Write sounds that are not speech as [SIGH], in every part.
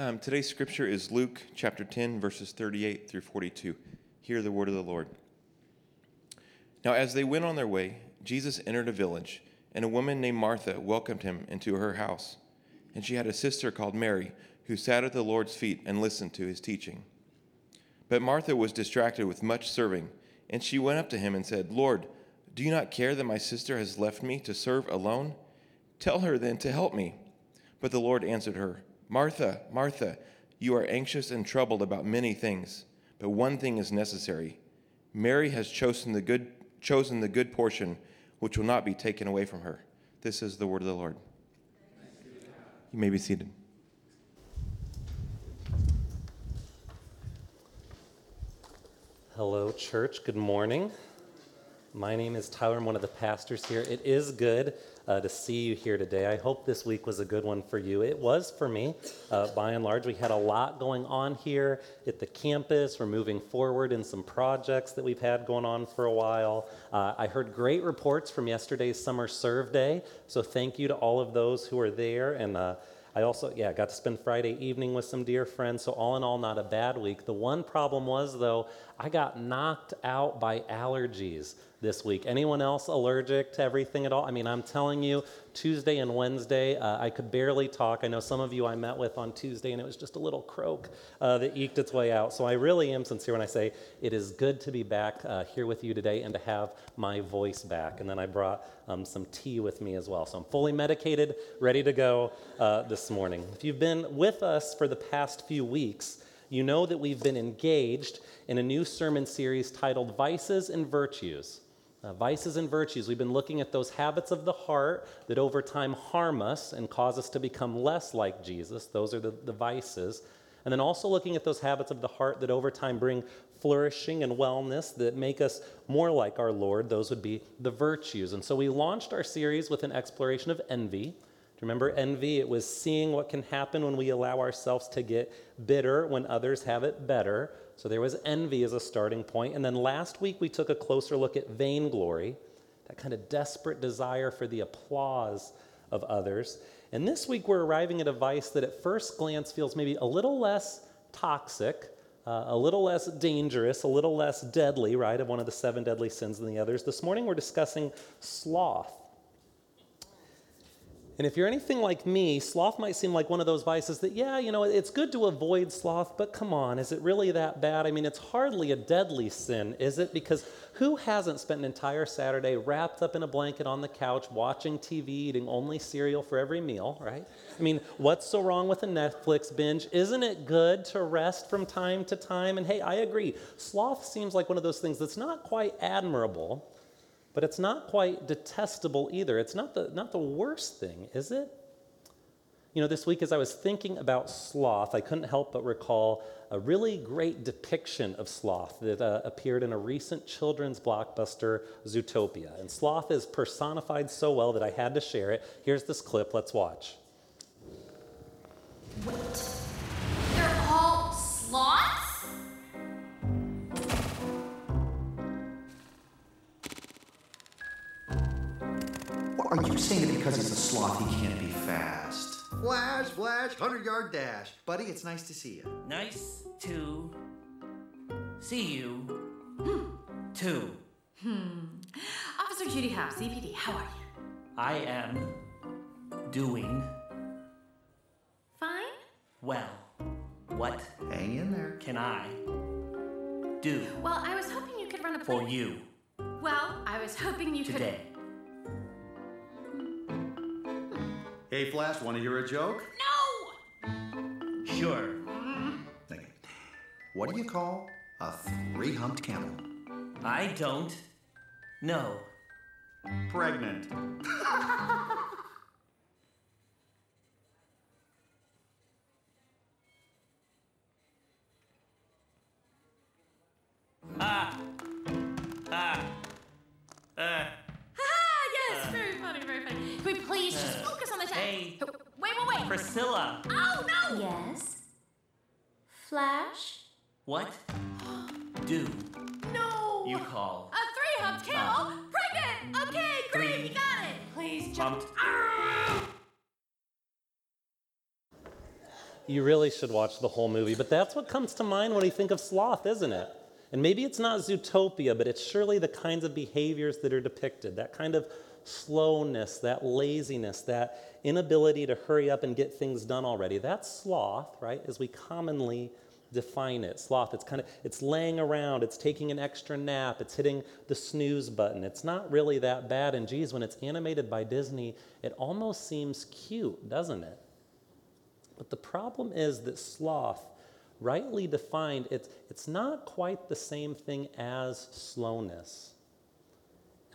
Um, today's scripture is Luke chapter 10, verses 38 through 42. Hear the word of the Lord. Now, as they went on their way, Jesus entered a village, and a woman named Martha welcomed him into her house. And she had a sister called Mary, who sat at the Lord's feet and listened to his teaching. But Martha was distracted with much serving, and she went up to him and said, Lord, do you not care that my sister has left me to serve alone? Tell her then to help me. But the Lord answered her, Martha, Martha, you are anxious and troubled about many things, but one thing is necessary. Mary has chosen the good, chosen the good portion, which will not be taken away from her. This is the word of the Lord. You may be seated. Hello, church. Good morning. My name is Tyler. I'm one of the pastors here. It is good uh, to see you here today. I hope this week was a good one for you. It was for me, uh, by and large. We had a lot going on here at the campus. We're moving forward in some projects that we've had going on for a while. Uh, I heard great reports from yesterday's Summer Serve Day, so thank you to all of those who are there. And uh, I also, yeah, got to spend Friday evening with some dear friends. So, all in all, not a bad week. The one problem was, though, I got knocked out by allergies this week. Anyone else allergic to everything at all? I mean, I'm telling you, Tuesday and Wednesday, uh, I could barely talk. I know some of you I met with on Tuesday, and it was just a little croak uh, that eked its way out. So I really am sincere when I say it is good to be back uh, here with you today and to have my voice back. And then I brought um, some tea with me as well. So I'm fully medicated, ready to go uh, this morning. If you've been with us for the past few weeks, you know that we've been engaged in a new sermon series titled Vices and Virtues. Uh, vices and virtues, we've been looking at those habits of the heart that over time harm us and cause us to become less like Jesus. Those are the, the vices. And then also looking at those habits of the heart that over time bring flourishing and wellness that make us more like our Lord. Those would be the virtues. And so we launched our series with an exploration of envy. Remember envy? It was seeing what can happen when we allow ourselves to get bitter when others have it better. So there was envy as a starting point. And then last week we took a closer look at vainglory, that kind of desperate desire for the applause of others. And this week we're arriving at a vice that at first glance feels maybe a little less toxic, uh, a little less dangerous, a little less deadly, right, of one of the seven deadly sins than the others. This morning we're discussing sloth. And if you're anything like me, sloth might seem like one of those vices that, yeah, you know, it's good to avoid sloth, but come on, is it really that bad? I mean, it's hardly a deadly sin, is it? Because who hasn't spent an entire Saturday wrapped up in a blanket on the couch, watching TV, eating only cereal for every meal, right? I mean, what's so wrong with a Netflix binge? Isn't it good to rest from time to time? And hey, I agree. Sloth seems like one of those things that's not quite admirable but it's not quite detestable either. It's not the, not the worst thing, is it? You know, this week as I was thinking about sloth, I couldn't help but recall a really great depiction of sloth that uh, appeared in a recent children's blockbuster, Zootopia. And sloth is personified so well that I had to share it. Here's this clip, let's watch. Wait, Are you saying that because he's a sloth he can't be fast? Flash, flash, 100 yard dash. Buddy, it's nice to see you. Nice to see you too. Hmm. Officer Judy Hopps, ZPD, how are you? I am doing Fine? well. What Hang in there. can I do Well, I was hoping you could run a for you Well, I was hoping you could. today? Hey, Flash, want to hear a joke? No! Sure. Mm-hmm. Okay. What do you call a three humped camel? I don't know. Pregnant. [LAUGHS] Priscilla. Oh, no! Yes. Flash? What [GASPS] do No! you call A three humped camel? Pregnant! Okay, great, Three you got it. Please jump. Ah! You really should watch the whole movie, but that's what comes to mind when you think of sloth, isn't it? And maybe it's not Zootopia, but it's surely the kinds of behaviors that are depicted that kind of slowness, that laziness, that inability to hurry up and get things done already. That's sloth, right? As we commonly define it. Sloth, it's kind of it's laying around, it's taking an extra nap, it's hitting the snooze button. It's not really that bad and geez, when it's animated by Disney, it almost seems cute, doesn't it? But the problem is that sloth rightly defined, it's, it's not quite the same thing as slowness.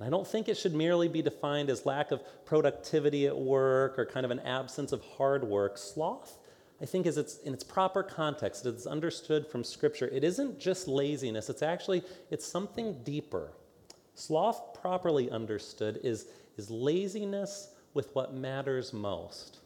I don't think it should merely be defined as lack of productivity at work or kind of an absence of hard work. Sloth, I think, is its, in its proper context, it's understood from Scripture. It isn't just laziness, it's actually, it's something deeper. Sloth, properly understood, is, is laziness with what matters most.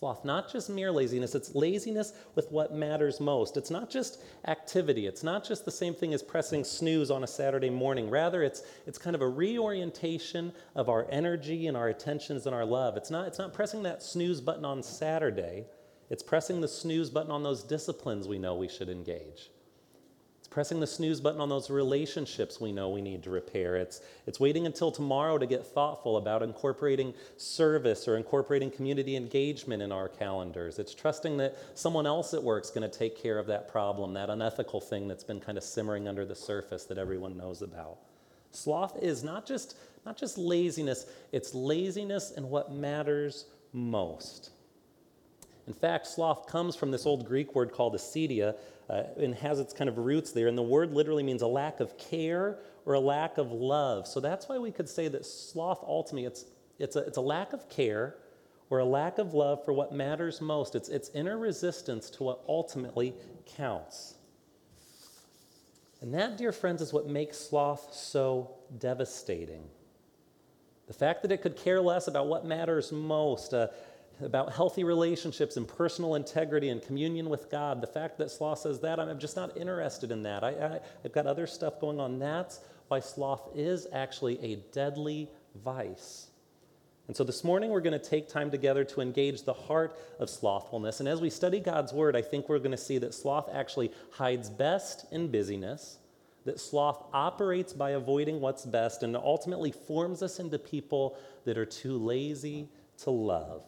Sloth, not just mere laziness, it's laziness with what matters most. It's not just activity, it's not just the same thing as pressing snooze on a Saturday morning. Rather, it's, it's kind of a reorientation of our energy and our attentions and our love. It's not, it's not pressing that snooze button on Saturday, it's pressing the snooze button on those disciplines we know we should engage pressing the snooze button on those relationships we know we need to repair. It's, it's waiting until tomorrow to get thoughtful about incorporating service or incorporating community engagement in our calendars. It's trusting that someone else at work is going to take care of that problem, that unethical thing that's been kind of simmering under the surface that everyone knows about. Sloth is not just, not just laziness, it's laziness in what matters most. In fact, sloth comes from this old Greek word called acedia, uh, and has its kind of roots there. And the word literally means a lack of care or a lack of love. So that's why we could say that sloth ultimately, it's, it's, a, it's a lack of care or a lack of love for what matters most. It's, it's inner resistance to what ultimately counts. And that, dear friends, is what makes sloth so devastating. The fact that it could care less about what matters most, uh, about healthy relationships and personal integrity and communion with God. The fact that sloth says that, I'm just not interested in that. I, I, I've got other stuff going on. That's why sloth is actually a deadly vice. And so this morning we're going to take time together to engage the heart of slothfulness. And as we study God's word, I think we're going to see that sloth actually hides best in busyness, that sloth operates by avoiding what's best, and ultimately forms us into people that are too lazy to love.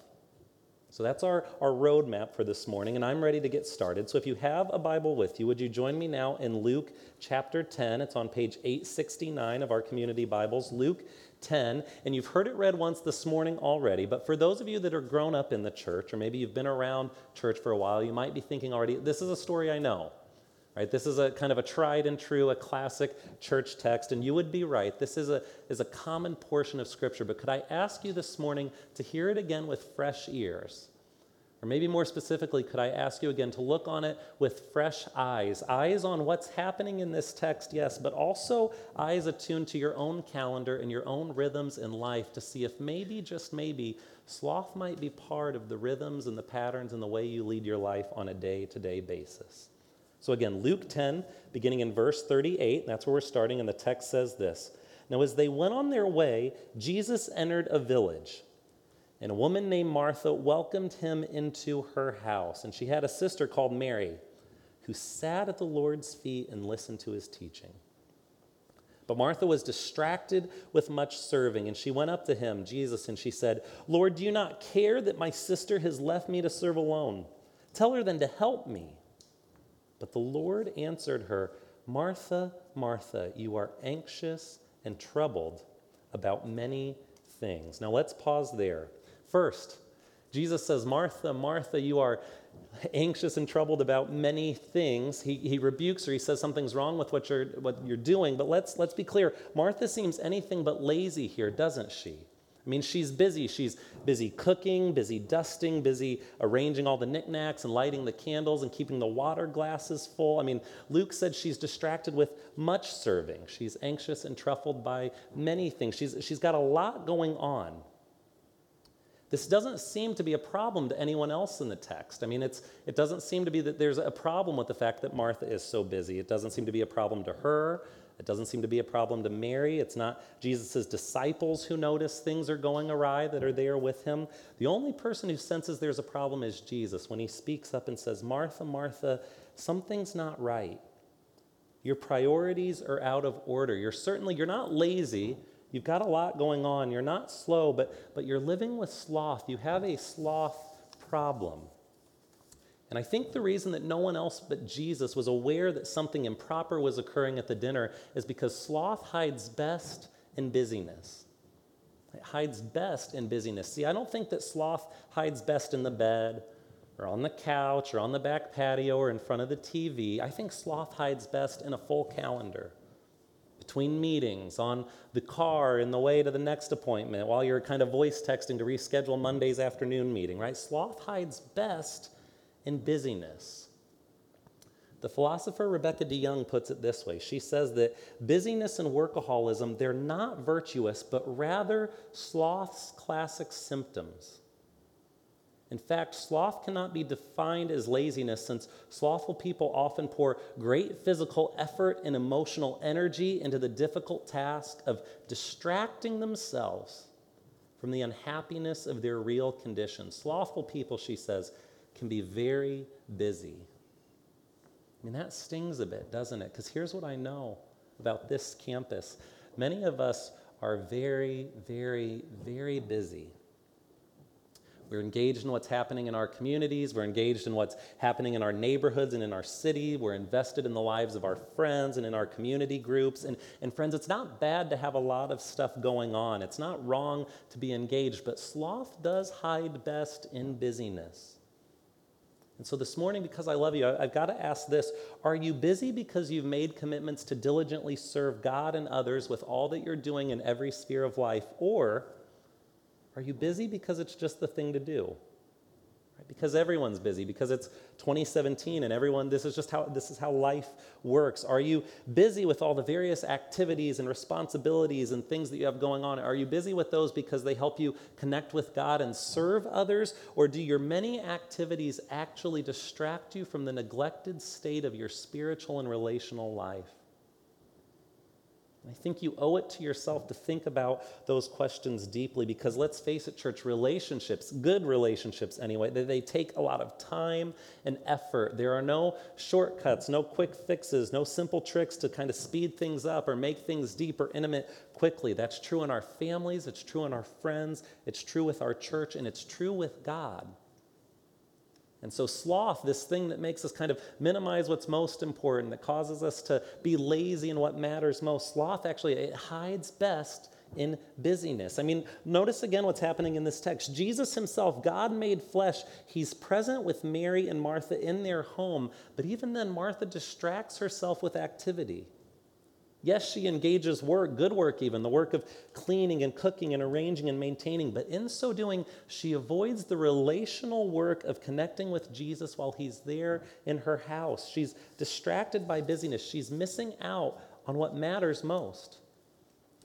So that's our, our roadmap for this morning, and I'm ready to get started. So if you have a Bible with you, would you join me now in Luke chapter 10? It's on page 869 of our community Bibles, Luke 10. And you've heard it read once this morning already, but for those of you that are grown up in the church, or maybe you've been around church for a while, you might be thinking already, this is a story I know. Right? This is a kind of a tried and true, a classic church text, and you would be right. This is a, is a common portion of Scripture. But could I ask you this morning to hear it again with fresh ears? Or maybe more specifically, could I ask you again to look on it with fresh eyes? Eyes on what's happening in this text, yes, but also eyes attuned to your own calendar and your own rhythms in life to see if maybe, just maybe, sloth might be part of the rhythms and the patterns and the way you lead your life on a day to day basis. So again, Luke 10, beginning in verse 38, that's where we're starting, and the text says this Now, as they went on their way, Jesus entered a village, and a woman named Martha welcomed him into her house. And she had a sister called Mary who sat at the Lord's feet and listened to his teaching. But Martha was distracted with much serving, and she went up to him, Jesus, and she said, Lord, do you not care that my sister has left me to serve alone? Tell her then to help me. But the Lord answered her, Martha, Martha, you are anxious and troubled about many things. Now let's pause there. First, Jesus says, Martha, Martha, you are anxious and troubled about many things. He, he rebukes her. He says something's wrong with what you're, what you're doing. But let's, let's be clear Martha seems anything but lazy here, doesn't she? I mean, she's busy. She's busy cooking, busy dusting, busy arranging all the knickknacks and lighting the candles and keeping the water glasses full. I mean, Luke said she's distracted with much serving. She's anxious and truffled by many things. She's, she's got a lot going on. This doesn't seem to be a problem to anyone else in the text. I mean, it's, it doesn't seem to be that there's a problem with the fact that Martha is so busy. It doesn't seem to be a problem to her. It doesn't seem to be a problem to Mary. It's not Jesus' disciples who notice things are going awry that are there with him. The only person who senses there's a problem is Jesus when he speaks up and says, Martha, Martha, something's not right. Your priorities are out of order. You're certainly, you're not lazy. You've got a lot going on. You're not slow, but, but you're living with sloth. You have a sloth problem. And I think the reason that no one else but Jesus was aware that something improper was occurring at the dinner is because sloth hides best in busyness. It hides best in busyness. See, I don't think that sloth hides best in the bed or on the couch or on the back patio or in front of the TV. I think sloth hides best in a full calendar. Between meetings, on the car, in the way to the next appointment, while you're kind of voice texting to reschedule Monday's afternoon meeting, right? Sloth hides best in busyness. The philosopher Rebecca DeYoung puts it this way. She says that busyness and workaholism, they're not virtuous, but rather sloth's classic symptoms. In fact, sloth cannot be defined as laziness since slothful people often pour great physical effort and emotional energy into the difficult task of distracting themselves from the unhappiness of their real condition. Slothful people, she says, can be very busy. I mean, that stings a bit, doesn't it? Because here's what I know about this campus many of us are very, very, very busy. We're engaged in what's happening in our communities. We're engaged in what's happening in our neighborhoods and in our city. We're invested in the lives of our friends and in our community groups. And, and friends, it's not bad to have a lot of stuff going on. It's not wrong to be engaged, but sloth does hide best in busyness. And so this morning, because I love you, I've got to ask this Are you busy because you've made commitments to diligently serve God and others with all that you're doing in every sphere of life? Or are you busy because it's just the thing to do? Because everyone's busy, because it's 2017 and everyone, this is just how this is how life works. Are you busy with all the various activities and responsibilities and things that you have going on? Are you busy with those because they help you connect with God and serve others? Or do your many activities actually distract you from the neglected state of your spiritual and relational life? I think you owe it to yourself to think about those questions deeply because let's face it, church, relationships, good relationships anyway, they, they, take a lot of time and effort. There are no shortcuts, no quick fixes, no simple tricks to kind of speed things up or make things deep or intimate quickly. That's true in our families, it's true in our friends, it's true with our church, and it's true with God. And so, sloth, this thing that makes us kind of minimize what's most important, that causes us to be lazy in what matters most, sloth actually, it hides best in busyness. I mean, notice again what's happening in this text. Jesus himself, God made flesh, he's present with Mary and Martha in their home, but even then, Martha distracts herself with activity. Yes, she engages work, good work even, the work of cleaning and cooking and arranging and maintaining, but in so doing, she avoids the relational work of connecting with Jesus while he's there in her house. She's distracted by busyness. She's missing out on what matters most.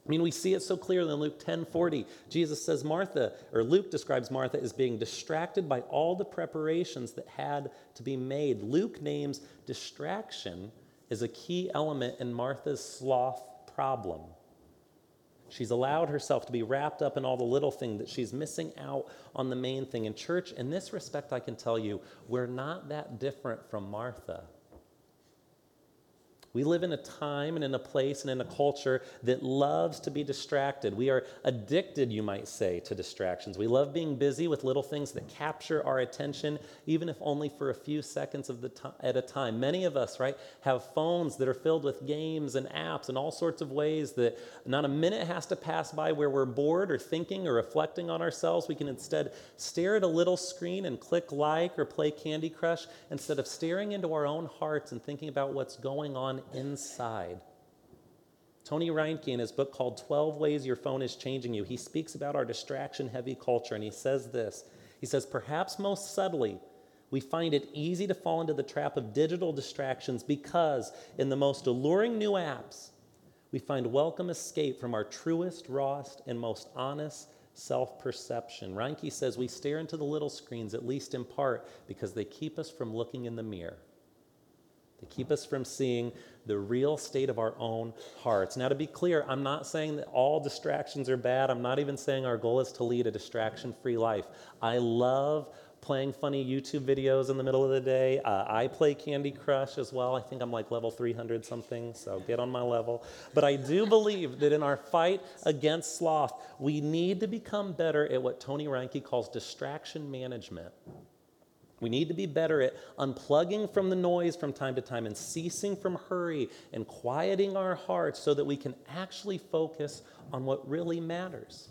I mean, we see it so clearly in Luke 10 40. Jesus says Martha, or Luke describes Martha as being distracted by all the preparations that had to be made. Luke names distraction is a key element in Martha's sloth problem. She's allowed herself to be wrapped up in all the little thing that she's missing out on the main thing. In church, in this respect, I can tell you, we're not that different from Martha. We live in a time and in a place and in a culture that loves to be distracted. We are addicted, you might say, to distractions. We love being busy with little things that capture our attention, even if only for a few seconds of the to- at a time. Many of us, right, have phones that are filled with games and apps and all sorts of ways that not a minute has to pass by where we're bored or thinking or reflecting on ourselves. We can instead stare at a little screen and click like or play Candy Crush instead of staring into our own hearts and thinking about what's going on inside. Tony Reinke, in his book called 12 Ways Your Phone is Changing You, he speaks about our distraction heavy culture, and he says this. He says, Perhaps most subtly, we find it easy to fall into the trap of digital distractions because, in the most alluring new apps, we find welcome escape from our truest, rawest, and most honest self perception. Reinke says we stare into the little screens, at least in part, because they keep us from looking in the mirror. They keep us from seeing the real state of our own hearts. Now, to be clear, I'm not saying that all distractions are bad. I'm not even saying our goal is to lead a distraction free life. I love playing funny YouTube videos in the middle of the day. Uh, I play Candy Crush as well. I think I'm like level 300 something, so get on my level. But I do believe that in our fight against sloth, we need to become better at what Tony Reinke calls distraction management. We need to be better at unplugging from the noise from time to time and ceasing from hurry and quieting our hearts so that we can actually focus on what really matters.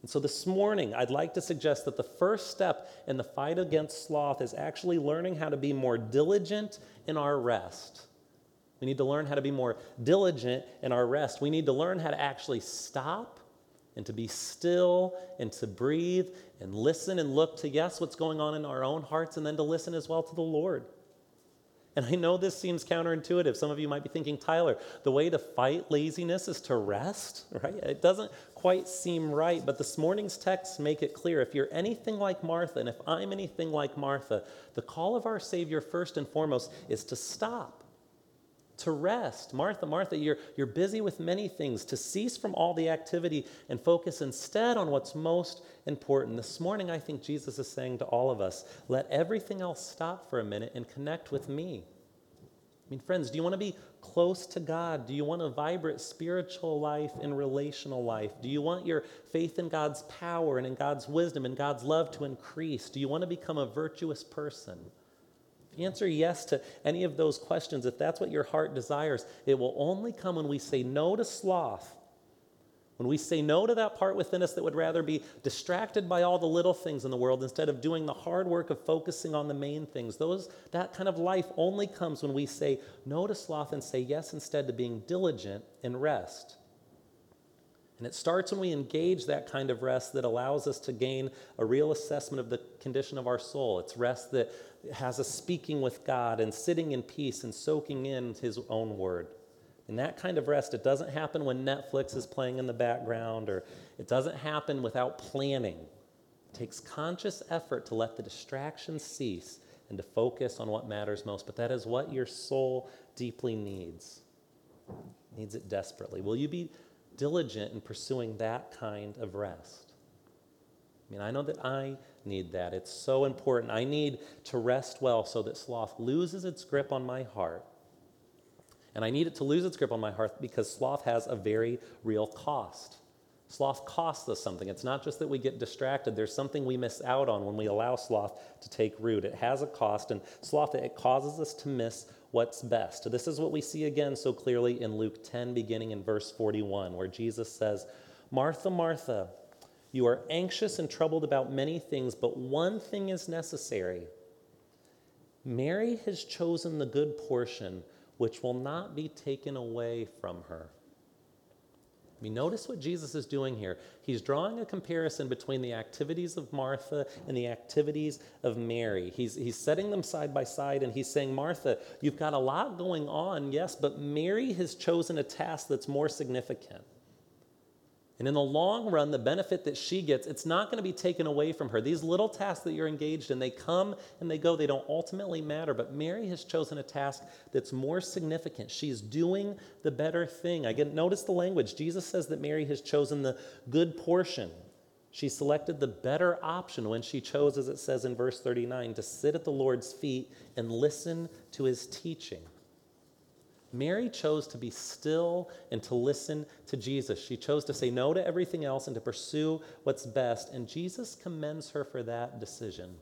And so this morning, I'd like to suggest that the first step in the fight against sloth is actually learning how to be more diligent in our rest. We need to learn how to be more diligent in our rest. We need to learn how to actually stop and to be still and to breathe and listen and look to, yes, what's going on in our own hearts, and then to listen as well to the Lord. And I know this seems counterintuitive. Some of you might be thinking, Tyler, the way to fight laziness is to rest, [LAUGHS] right? It doesn't quite seem right, but this morning's texts make it clear. If you're anything like Martha, and if I'm anything like Martha, the call of our Savior, first and foremost, is to stop to rest. Martha, Martha, you're, you're busy with many things, to cease from all the activity and focus instead on what's most important. This morning, I think Jesus is saying to all of us let everything else stop for a minute and connect with me. I mean, friends, do you want to be close to God? Do you want a vibrant spiritual life and relational life? Do you want your faith in God's power and in God's wisdom and God's love to increase? Do you want to become a virtuous person? Answer yes to any of those questions, if that's what your heart desires, it will only come when we say no to sloth. When we say no to that part within us that would rather be distracted by all the little things in the world instead of doing the hard work of focusing on the main things, those, that kind of life only comes when we say no to sloth and say yes instead to being diligent in rest. And it starts when we engage that kind of rest that allows us to gain a real assessment of the condition of our soul. It's rest that has us speaking with God and sitting in peace and soaking in His own word. And that kind of rest, it doesn't happen when Netflix is playing in the background or it doesn't happen without planning. It takes conscious effort to let the distractions cease and to focus on what matters most. But that is what your soul deeply needs. It needs it desperately. Will you be diligent in pursuing that kind of rest? I mean, I know that I need that. It's so important. I need to rest well so that sloth loses its grip on my heart. And I need it to lose its grip on my heart because sloth has a very real cost. Sloth costs us something. It's not just that we get distracted, there's something we miss out on when we allow sloth to take root. It has a cost, and sloth, it causes us to miss what's best. This is what we see again so clearly in Luke 10, beginning in verse 41, where Jesus says, Martha, Martha, you are anxious and troubled about many things, but one thing is necessary. Mary has chosen the good portion, which will not be taken away from her. I mean, notice what Jesus is doing here. He's drawing a comparison between the activities of Martha and the activities of Mary. He's, he's setting them side by side and he's saying, Martha, you've got a lot going on, yes, but Mary has chosen a task that's more significant. And in the long run, the benefit that she gets, it's not going to be taken away from her. These little tasks that you're engaged in, they come and they go. They don't ultimately matter. But Mary has chosen a task that's more significant. She's doing the better thing. Again, notice the language. Jesus says that Mary has chosen the good portion. She selected the better option when she chose, as it says in verse 39, to sit at the Lord's feet and listen to his teaching. Mary chose to be still and to listen to Jesus. She chose to say no to everything else and to pursue what's best, and Jesus commends her for that decision.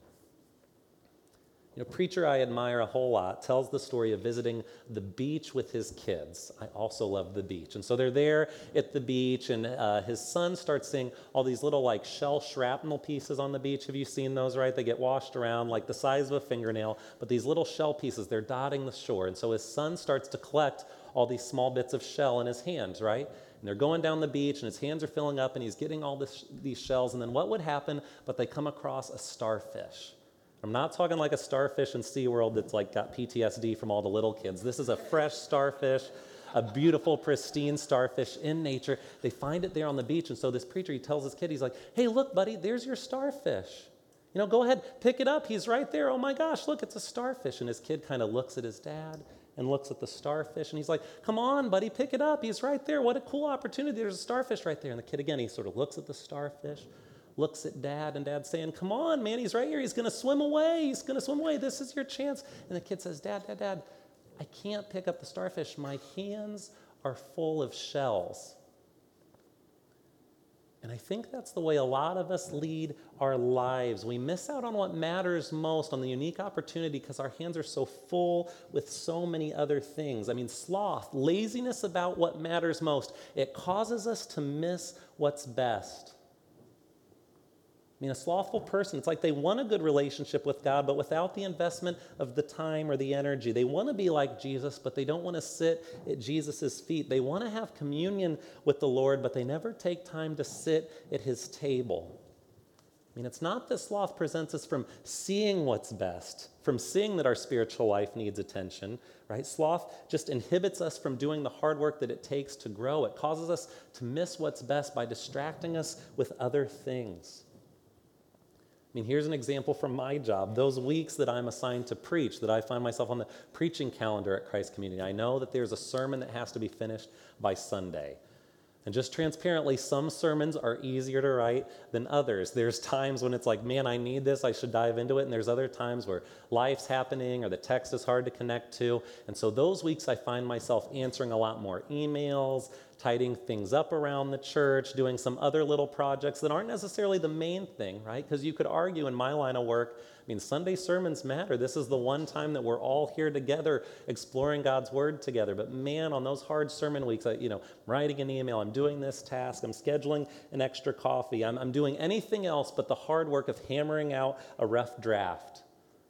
You know, preacher I admire a whole lot tells the story of visiting the beach with his kids. I also love the beach. And so they're there at the beach, and uh, his son starts seeing all these little like shell shrapnel pieces on the beach. Have you seen those, right? They get washed around like the size of a fingernail, but these little shell pieces, they're dotting the shore. And so his son starts to collect all these small bits of shell in his hands, right? And they're going down the beach, and his hands are filling up, and he's getting all this, these shells. And then what would happen? But they come across a starfish. I'm not talking like a starfish in SeaWorld that's like got PTSD from all the little kids. This is a fresh starfish, a beautiful, pristine starfish in nature. They find it there on the beach. And so this preacher, he tells his kid, he's like, hey, look, buddy, there's your starfish. You know, go ahead, pick it up. He's right there. Oh my gosh, look, it's a starfish. And his kid kind of looks at his dad and looks at the starfish and he's like, Come on, buddy, pick it up. He's right there. What a cool opportunity. There's a starfish right there. And the kid, again, he sort of looks at the starfish, looks at dad, and dad's saying, Come on, man, he's right here. He's going to swim away. He's going to swim away. This is your chance. And the kid says, Dad, dad, dad, I can't pick up the starfish. My hands are full of shells. And I think that's the way a lot of us lead our lives. We miss out on what matters most, on the unique opportunity, because our hands are so full with so many other things. I mean, sloth, laziness about what matters most, it causes us to miss what's best. I mean, a slothful person, it's like they want a good relationship with God, but without the investment of the time or the energy. They want to be like Jesus, but they don't want to sit at Jesus' feet. They want to have communion with the Lord, but they never take time to sit at his table. I mean, it's not that sloth presents us from seeing what's best, from seeing that our spiritual life needs attention, right? Sloth just inhibits us from doing the hard work that it takes to grow. It causes us to miss what's best by distracting us with other things. Mean, here's an example from my job. Those weeks that I'm assigned to preach, that I find myself on the preaching calendar at Christ Community, I know that there's a sermon that has to be finished by Sunday. And just transparently, some sermons are easier to write than others. There's times when it's like, man, I need this, I should dive into it. And there's other times where life's happening or the text is hard to connect to. And so those weeks I find myself answering a lot more emails, tidying things up around the church, doing some other little projects that aren't necessarily the main thing, right? Because you could argue in my line of work, I mean, Sunday sermons matter. This is the one time that we're all here together exploring God's word together. But man, on those hard sermon weeks, I, you know, I'm writing an email, I'm doing this task, I'm scheduling an extra coffee, I'm, I'm doing anything else but the hard work of hammering out a rough draft.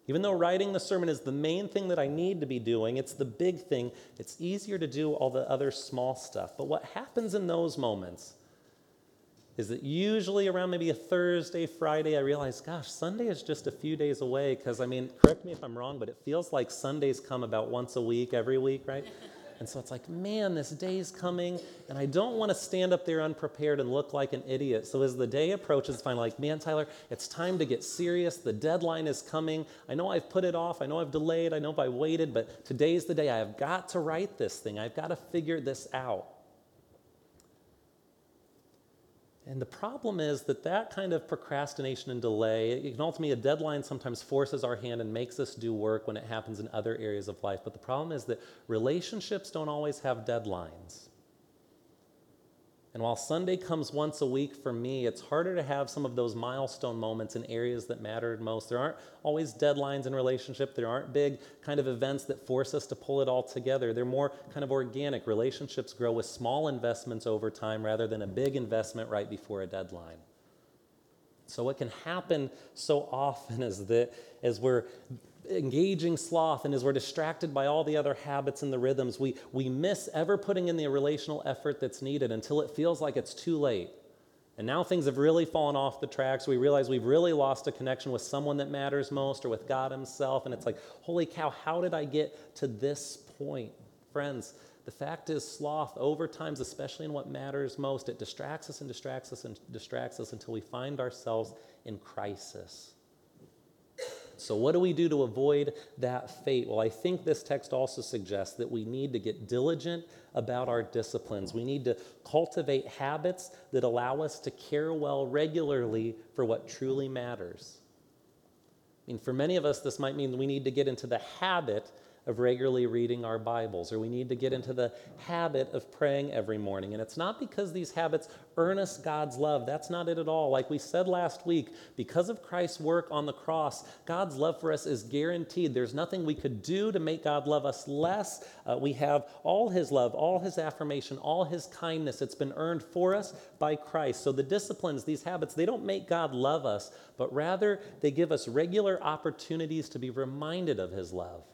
Even though writing the sermon is the main thing that I need to be doing, it's the big thing, it's easier to do all the other small stuff. But what happens in those moments is that usually around maybe a Thursday, Friday, I realize, gosh, Sunday is just a few days away. Because, I mean, correct me if I'm wrong, but it feels like Sundays come about once a week, every week, right? [LAUGHS] And so it's like, man, this day's coming, and I don't want to stand up there unprepared and look like an idiot. So as the day approaches, I'm like, man, Tyler, it's time to get serious. The deadline is coming. I know I've put it off. I know I've delayed. I know I waited, but today's the day. I have got to write this thing. I've got to figure this out. And the problem is that that kind of procrastination and delay, it can ultimately, a deadline sometimes forces our hand and makes us do work when it happens in other areas of life. But the problem is that relationships don't always have deadlines. And while Sunday comes once a week for me, it's harder to have some of those milestone moments in areas that mattered most. There aren't always deadlines in relationship. There aren't big kind of events that force us to pull it all together. They're more kind of organic. Relationships grow with small investments over time rather than a big investment right before a deadline. So what can happen so often [LAUGHS] is that as we're engaging sloth and as we're distracted by all the other habits and the rhythms, we, we miss ever putting in the relational effort that's needed until it feels like it's too late. And now things have really fallen off the tracks. We realize we've really lost a connection with someone that matters most or with God Himself. And it's like, holy cow, how did I get to this point? Friends, the fact is, sloth, over times, especially in what matters most, it distracts us and distracts us and distracts us until we find ourselves in crisis. So, what do we do to avoid that fate? Well, I think this text also suggests that we need to get diligent about our disciplines. We need to cultivate habits that allow us to care well regularly for what truly matters. I mean, for many of us, this might mean we need to get into the habit of regularly reading our Bibles, or we need to get into the habit of praying every morning. And it's not because these habits earn us God's love. That's not it at all. Like we said last week, because of Christ's work on the cross, God's love for us is guaranteed. There's nothing we could do to make God love us less. Uh, we have all His love, all His affirmation, all His kindness. It's been earned for us by Christ. So the disciplines, these habits, they don't make God love us, but rather they give us regular opportunities to be reminded of His love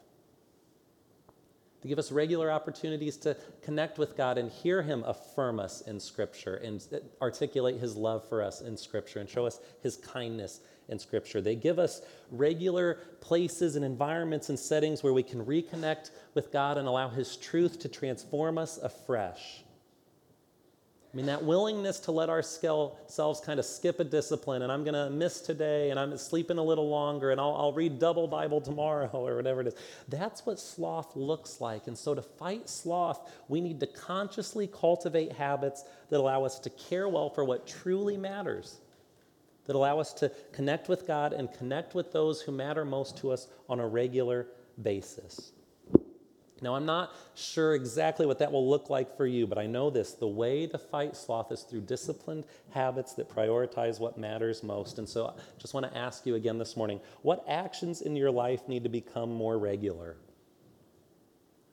to give us regular opportunities to connect with God and hear Him affirm us in Scripture and articulate His love for us in Scripture and show us His kindness in Scripture. They give us regular places and environments and settings where we can reconnect with God and allow His truth to transform us afresh. I mean, that willingness to let ourselves kind of skip a discipline, and I'm going to miss today, and I'm sleeping a little longer, and I'll, I'll, read double Bible tomorrow, [LAUGHS] or whatever it is. That's what sloth looks like. And so, to fight sloth, we need to consciously cultivate habits that allow us to care well for what truly matters, that allow us to connect with God and connect with those who matter most to us on a regular basis. Now, I'm not sure exactly what that will look like for you, but I know this the way to fight sloth is through disciplined habits that prioritize what matters most. And so I just want to ask you again this morning what actions in your life need to become more regular?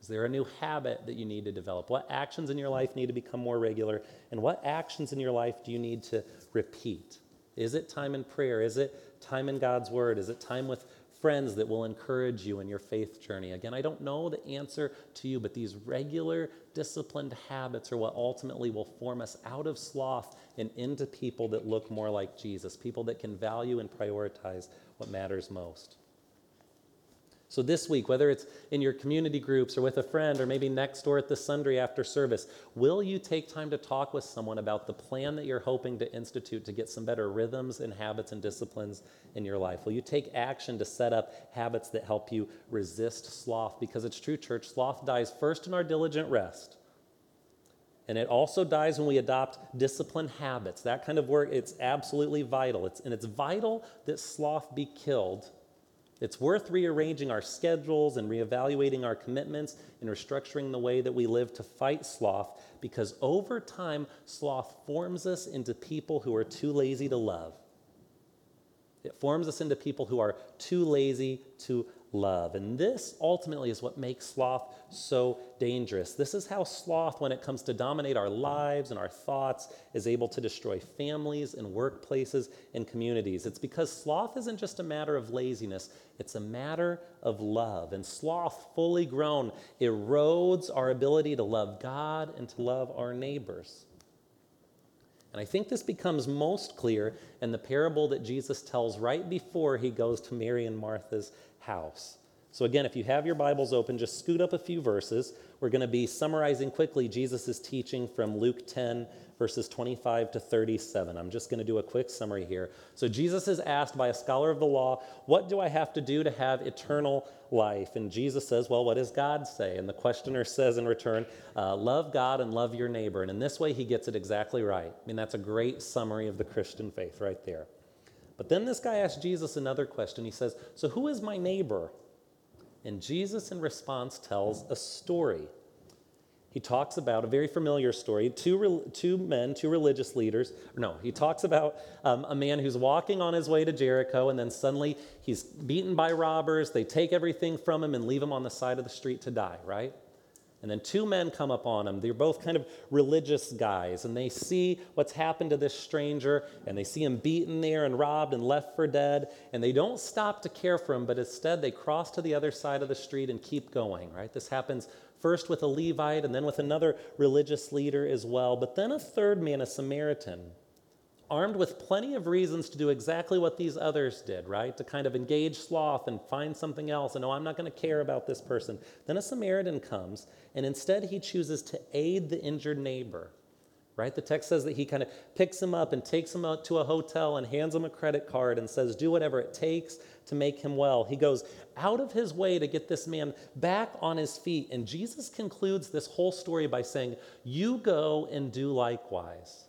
Is there a new habit that you need to develop? What actions in your life need to become more regular? And what actions in your life do you need to repeat? Is it time in prayer? Is it time in God's Word? Is it time with friends that will encourage you in your faith journey. Again, I don't know the answer to you, but these regular, disciplined habits are what ultimately will form us out of sloth and into people that look more like Jesus, people that can value and prioritize what matters most. So, this week, whether it's in your community groups or with a friend or maybe next door at the Sundry after service, will you take time to talk with someone about the plan that you're hoping to institute to get some better rhythms and habits and disciplines in your life? Will you take action to set up habits that help you resist sloth? Because it's true, church, sloth dies first in our diligent rest. And it also dies when we adopt disciplined habits. That kind of work, it's absolutely vital. It's, and it's vital that sloth be killed it's worth rearranging our schedules and reevaluating our commitments and restructuring the way that we live to fight sloth because over time, sloth forms us into people who are too lazy to love. It forms us into people who are too lazy to love. And this ultimately is what makes sloth so dangerous. This is how sloth, when it comes to dominate our lives and our thoughts, is able to destroy families and workplaces and communities. It's because sloth isn't just a matter of laziness, it's a matter of love. And sloth, fully grown, erodes our ability to love God and to love our neighbors. And I think this becomes most clear in the parable that Jesus tells right before he goes to Mary and Martha's house. So, again, if you have your Bibles open, just scoot up a few verses. We're going to be summarizing quickly Jesus' teaching from Luke 10, verses 25 to 37. I'm just going to do a quick summary here. So, Jesus is asked by a scholar of the law, What do I have to do to have eternal life? And Jesus says, Well, what does God say? And the questioner says in return, uh, Love God and love your neighbor. And in this way, he gets it exactly right. I mean, that's a great summary of the Christian faith right there. But then this guy asks Jesus another question. He says, So who is my neighbor? And Jesus, in response, tells a story. He talks about a very familiar story two, two men, two religious leaders. No, he talks about um, a man who's walking on his way to Jericho, and then suddenly he's beaten by robbers. They take everything from him and leave him on the side of the street to die, right? And then two men come up on him. They're both kind of religious guys, and they see what's happened to this stranger, and they see him beaten there and robbed and left for dead. And they don't stop to care for him, but instead they cross to the other side of the street and keep going, right? This happens first with a Levite and then with another religious leader as well. But then a third man, a Samaritan, armed with plenty of reasons to do exactly what these others did, right? To kind of engage sloth and find something else and, oh, I'm not going to care about this person. Then a Samaritan comes, and instead he chooses to aid the injured neighbor, right? The text says that he kind of picks him up and takes him out to a hotel and hands him a credit card and says, do whatever it takes to make him well. He goes out of his way to get this man back on his feet. And Jesus concludes this whole story by saying, You go and do likewise.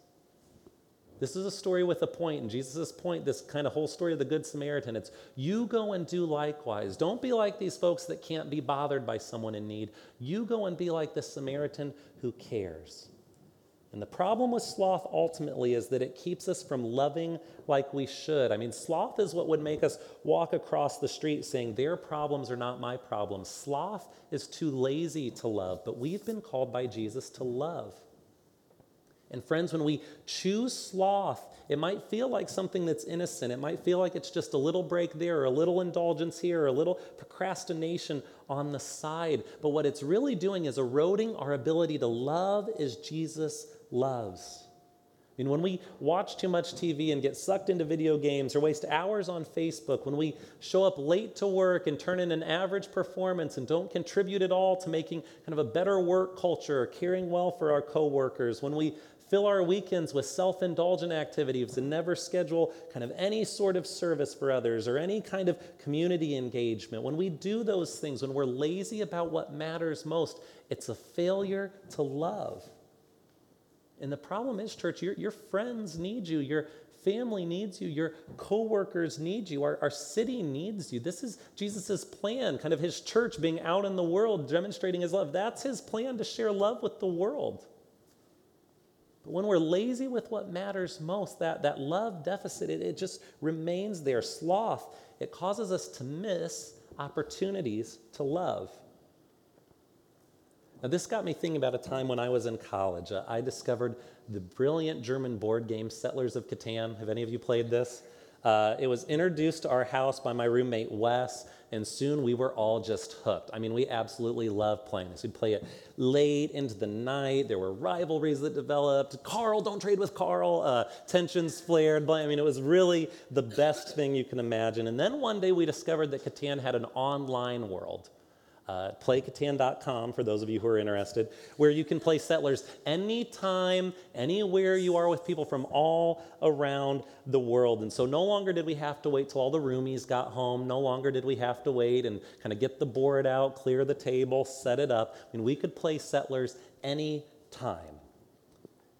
This is a story with a point, and Jesus' point, this kind of whole story of the Good Samaritan, it's you go and do likewise. Don't be like these folks that can't be bothered by someone in need. You go and be like the Samaritan who cares. And the problem with sloth ultimately is that it keeps us from loving like we should. I mean, sloth is what would make us walk across the street saying, Their problems are not my problems. Sloth is too lazy to love, but we've been called by Jesus to love. And friends, when we choose sloth, it might feel like something that's innocent. It might feel like it's just a little break there, or a little indulgence here, or a little procrastination on the side. But what it's really doing is eroding our ability to love as Jesus loves. I mean, when we watch too much TV and get sucked into video games or waste hours on Facebook, when we show up late to work and turn in an average performance and don't contribute at all to making kind of a better work culture or caring well for our coworkers, when we fill our weekends with self indulgent activities and never schedule kind of any sort of service for others or any kind of community engagement. When we do those things, when we're lazy about what matters most, it's a failure to love. And the problem is, church, your, your friends need you, your family needs you, your coworkers need you, our, our city needs you. This is Jesus' plan, kind of his church being out in the world demonstrating his love. That's his plan to share love with the world. But when we're lazy with what matters most, that, that love deficit, it, it just remains there. Sloth, it causes us to miss opportunities to love. Now, this got me thinking about a time when I was in college. Uh, I discovered the brilliant German board game Settlers of Catan. Have any of you played this? Uh, it was introduced to our house by my roommate Wes, and soon we were all just hooked. I mean, we absolutely loved playing this. We'd play it late into the night. There were rivalries that developed. Carl, don't trade with Carl. Uh, tensions flared. I mean, it was really the best thing you can imagine. And then one day we discovered that Catan had an online world uh, playcatan.com for those of you who are interested, where you can play settlers anytime, anywhere you are with people from all around the world. And so no longer did we have to wait till all the roomies got home. No longer did we have to wait and kind of get the board out, clear the table, set it up. I mean, we could play settlers anytime.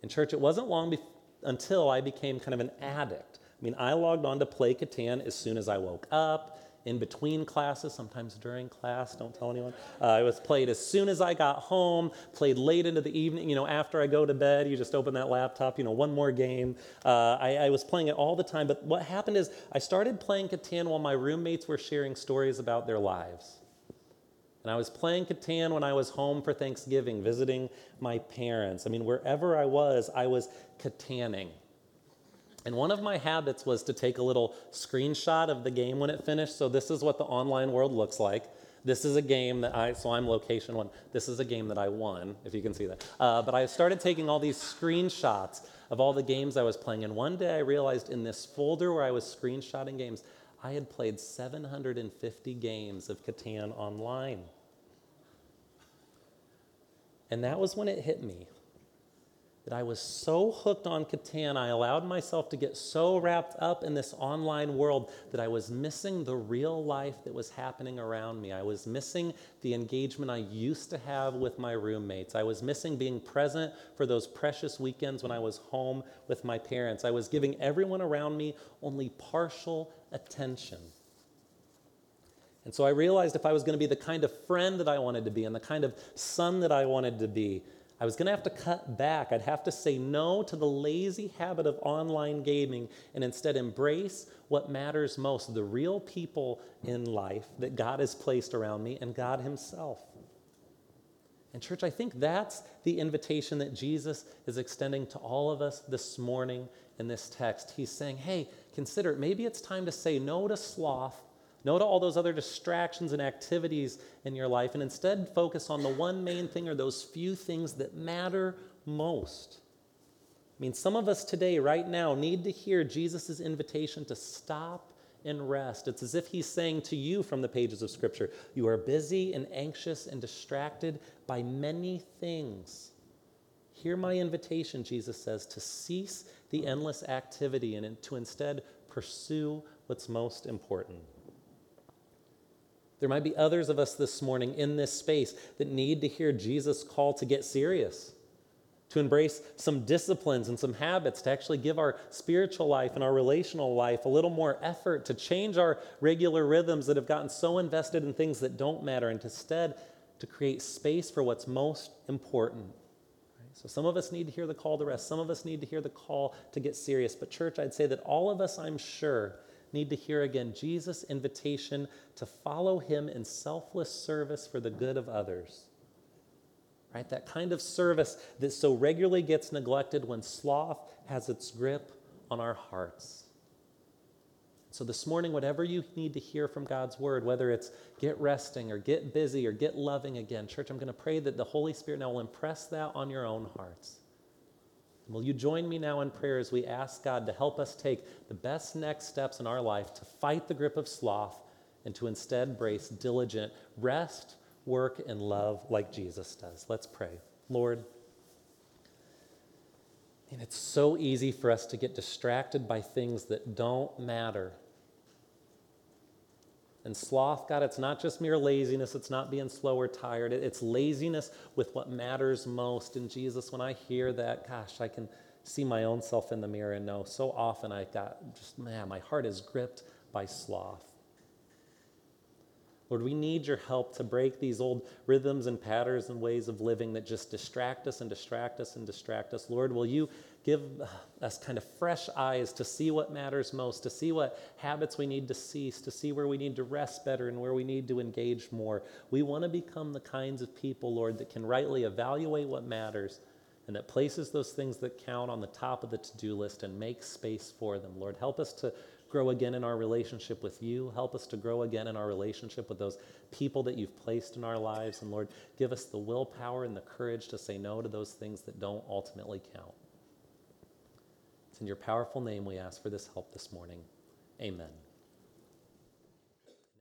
In church, it wasn't long be- until I became kind of an addict. I mean, I logged on to play Catan as soon as I woke up in between classes, sometimes during class, don't tell anyone. Uh, it was played as soon as I got home, played late into the evening, you know, after I go to bed, you just open that laptop, you know, one more game. Uh, I, I, was playing it all the time, but what happened is I started playing Catan while my roommates were sharing stories about their lives. And I was playing Catan when I was home for Thanksgiving, visiting my parents. I mean, wherever I was, I was Cataning. And one of my habits was to take a little screenshot of the game when it finished. So this is what the online world looks like. This is a game that I, so I'm location one. This is a game that I won, if you can see that. Uh, but I started taking all these screenshots of all the games I was playing. And one day I realized in this folder where I was screenshotting games, I had played 750 games of Catan online. And that was when it hit me that I was so hooked on Catan, I allowed myself to get so wrapped up in this online world that I was missing the real life that was happening around me. I was missing the engagement I used to have with my roommates. I was missing being present for those precious weekends when I was home with my parents. I was giving everyone around me only partial attention. And so I realized if I was going to be the kind of friend that I wanted to be and the kind of son that I wanted to be, I was going to have to cut back. I'd have to say no to the lazy habit of online gaming and instead embrace what matters most the real people in life that God has placed around me and God Himself. And, church, I think that's the invitation that Jesus is extending to all of us this morning in this text. He's saying, hey, consider it. Maybe it's time to say no to sloth no to all those other distractions and activities in your life, and instead focus on the one main thing or those few things that matter most. I mean, some of us today, right now, need to hear Jesus' invitation to stop and rest. It's as if he's saying to you from the pages of Scripture, You are busy and anxious and distracted by many things. Hear my invitation, Jesus says, to cease the endless activity and to instead pursue what's most important. There might be others of us this morning in this space that need to hear Jesus' call to get serious, to embrace some disciplines and some habits, to actually give our spiritual life and our relational life a little more effort, to change our regular rhythms that have gotten so invested in things that don't matter, and instead to create space for what's most important. So, some of us need to hear the call to rest. Some of us need to hear the call to get serious. But, church, I'd say that all of us, I'm sure, need to hear again Jesus' invitation to follow him in selfless service for the good of others. Right? That kind of service that so regularly gets neglected when sloth has its grip on our hearts. So, this morning, whatever you need to hear from God's word, whether it's get resting or get busy or get loving again, church, I'm going to pray that the Holy Spirit now will impress that on your own hearts. Will you join me now in prayer as we ask God to help us take the best next steps in our life to fight the grip of sloth and to instead embrace diligent rest, work, and love like Jesus does? Let's pray. Lord, And it's so easy for us to get distracted by things that don't matter. And sloth, God, it's not just mere laziness. It's not being slow or tired. It's laziness with what matters most. And Jesus, when I hear that, gosh, I can see my own self in the mirror and know so often I got just, man, my heart is gripped by sloth. Lord, we need your help to break these old rhythms and patterns and ways of living that just distract us and distract us and distract us. Lord, will you give us kind of fresh eyes to see what matters most, to see what habits we need to cease, to see where we need to rest better and where we need to engage more. We want to become the kinds of people, Lord, that can rightly evaluate what matters and that places those things that count on the top of the to do list and makes space for them. Lord, help us to grow again in our relationship with you. Help us to grow again in our relationship with those people that you've placed in our lives. And Lord, give us the willpower and the courage to say no to those things that don't ultimately count. In your powerful name we ask for this help this morning. Amen.